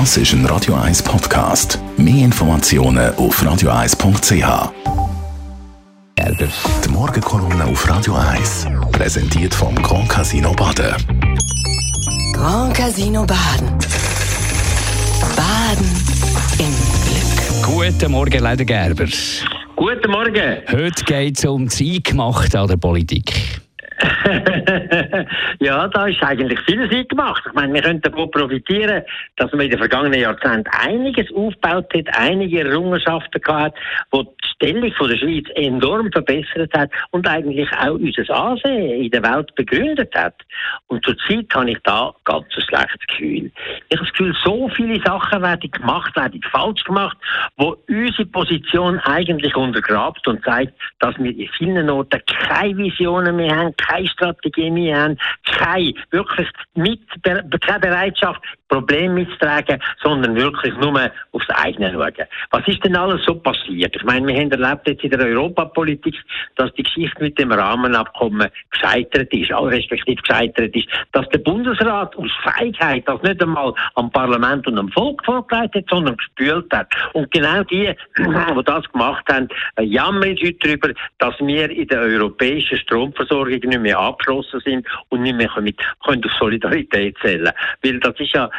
Das ist ein Radio 1 Podcast. Mehr Informationen auf radio1.ch. Gerber. Die Morgenkolumne auf Radio 1 präsentiert vom Grand Casino Baden. Grand Casino Baden. Baden im Glück. Guten Morgen, Leder Gerber. Guten Morgen. Heute geht es um das Eingemachte an der Politik. ja, da ist eigentlich vieles gemacht. Ich meine, wir können davon profitieren, dass man in den vergangenen Jahrzehnten einiges aufgebaut hat, einige Errungenschaften gehabt, die die Stellung von der Schweiz enorm verbessert hat und eigentlich auch unser Ansehen in der Welt begründet hat. Und zurzeit habe ich da ganz ein schlechtes Gefühl. Ich habe das Gefühl, so viele Sachen werden gemacht, werden falsch gemacht, wo unsere Position eigentlich untergrabt und zeigt, dass wir in vielen Orten keine Visionen mehr haben, keine Strategie mehr haben, keine, wirklich mit, keine Bereitschaft, Probleme mitzutragen, sondern wirklich nur aufs eigene schauen. Was ist denn alles so passiert? Ich meine, wir haben erlebt jetzt in der Europapolitik, dass die Geschichte mit dem Rahmenabkommen gescheitert ist, auch respektive gescheitert ist, dass der Bundesrat aus Feigheit das nicht einmal am Parlament und am Volk vorgelegt hat, sondern gespült hat. Und genau die, die das gemacht haben, jammern heute darüber, dass wir in der europäischen Stromversorgung nicht mehr abgeschlossen sind und nicht mehr mit, können auf Solidarität zählen. Weil das ist ja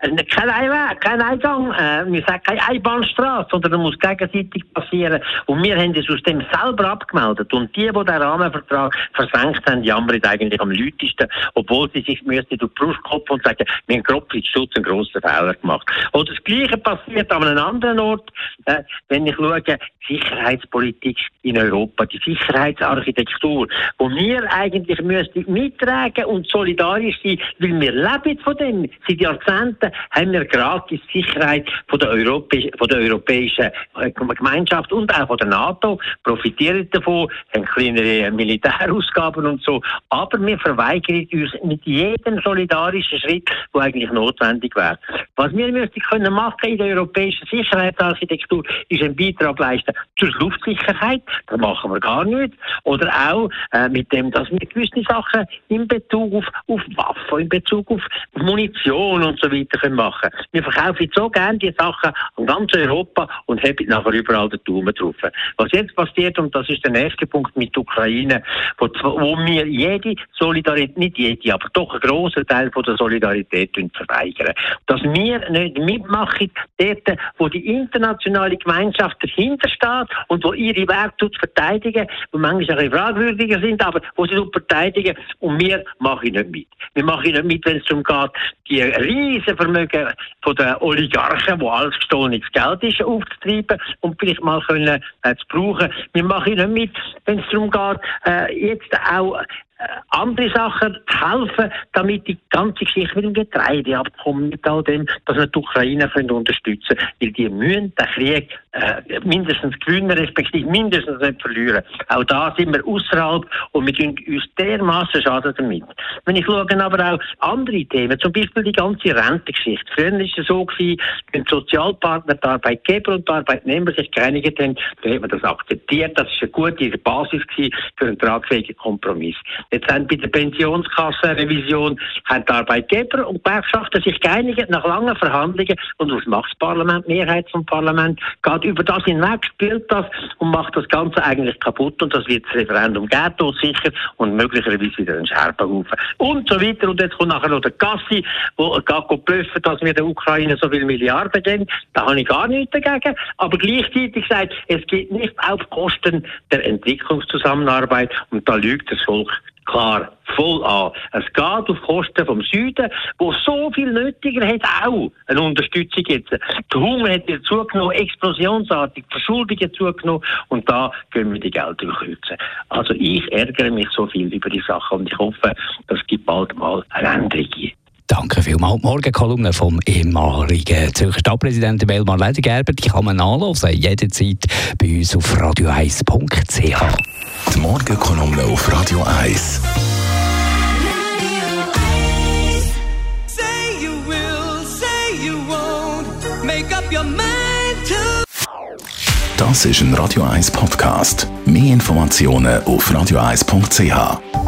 kein Einweg, kein Eingang. Äh, wir sagen keine Einbahnstraße, sondern das muss gegenseitig passieren. Und wir haben das aus dem selber abgemeldet. Und die, die den Rahmenvertrag versenkt haben, jammern eigentlich am lautesten, obwohl sie sich müssten durch die Brust klopfen und sagen, wir haben Grobblitzschutz einen grossen Fehler gemacht. Oder das Gleiche passiert an einem anderen Ort, äh, wenn ich schaue, Sicherheitspolitik in Europa, die Sicherheitsarchitektur, wo wir eigentlich müssten mittragen und solidarisch sein, weil wir leben von dem. Seit Jahrzehnten haben wir gratis Sicherheit von der, Europäisch, von der europäischen äh, Gemeinschaft und auch von der NATO, profitieren davon, haben kleinere Militärausgaben und so, aber wir verweigern uns mit jedem solidarischen Schritt, der eigentlich notwendig wäre. Was wir müssten können machen in der europäischen Sicherheitsarchitektur, ist einen Beitrag leisten zur Luftsicherheit, das machen wir gar nicht, oder auch äh, mit dem, dass wir gewisse Sachen in Bezug auf, auf Waffen, in Bezug auf Munition und so weiter können machen. Wir verkaufen so gerne die Sachen an ganz Europa und haben nachher überall den Daumen drauf. Was jetzt passiert, und das ist der nächste Punkt mit der Ukraine, wo, wo wir jede Solidarität, nicht jede, aber doch einen grossen Teil von der Solidarität verweigern. Dass wir nicht mitmachen, dort, wo die internationale Gemeinschaft dahinter steht und wo ihre Werte verteidigen, die manchmal ein bisschen fragwürdiger sind, aber wo sie verteidigen und wir machen nicht mit. Wir machen nicht mit, wenn es darum geht, die riesen Vermögen von den Oligarchen, wo alles gestohlenes Geld ist, aufzutreiben und vielleicht mal können, äh, zu brauchen. Wir machen nicht mit, wenn es darum geht, äh, jetzt auch andere Sachen helfen, damit die ganze Geschichte mit dem Getreideabkommen, mit all dem, dass wir die Ukraine können unterstützen können. Weil die müssen den Krieg äh, mindestens gewinnen, respektive mindestens nicht verlieren. Auch da sind wir außerhalb und wir tun uns dermaßen schaden damit. Wenn ich schaue aber auch andere Themen, zum Beispiel die ganze Rentengeschichte. Früher war es so gewesen, wenn die Sozialpartner, die Arbeitgeber und die Arbeitnehmer sich geeinigt haben, dann hat man das akzeptiert. Das war eine gute Basis für einen tragfähigen Kompromiss. Jetzt haben bei der Pensionskassenrevision haben die Arbeitgeber und Gewerkschaften sich geeinigt nach langen Verhandlungen und was macht das Parlament, Mehrheit vom Parlament, geht über das hinweg, spielt das und macht das Ganze eigentlich kaputt und das wird das Referendum geben, sicher und möglicherweise wieder ein Scherbenhaufen. Und so weiter. Und jetzt kommt nachher noch der Gassi, der geht dass wir der Ukraine so viele Milliarden geben, da habe ich gar nichts dagegen, aber gleichzeitig sagt, es geht nicht auf Kosten der Entwicklungszusammenarbeit und da lügt das Volk klar voll an. Es geht auf Kosten vom Süden, wo so viel nötiger hat auch eine Unterstützung jetzt. Der Hunger hat jetzt zugenommen, explosionsartig, die Verschuldung hat zugenommen und da können wir die Gelder kürzen. Also ich ärgere mich so viel über die Sache und ich hoffe, es gibt bald mal eine Änderung. Danke vielmals. Morgen Kolumne vom ehemaligen Zürcher Stadtpräsidenten Belmar Ledergerber. Die kann man nachlesen, jederzeit bei uns auf radio1.ch. Die Morgenkolumne auf Radio 1. Das ist ein Radio 1 Podcast. Mehr Informationen auf radio1.ch.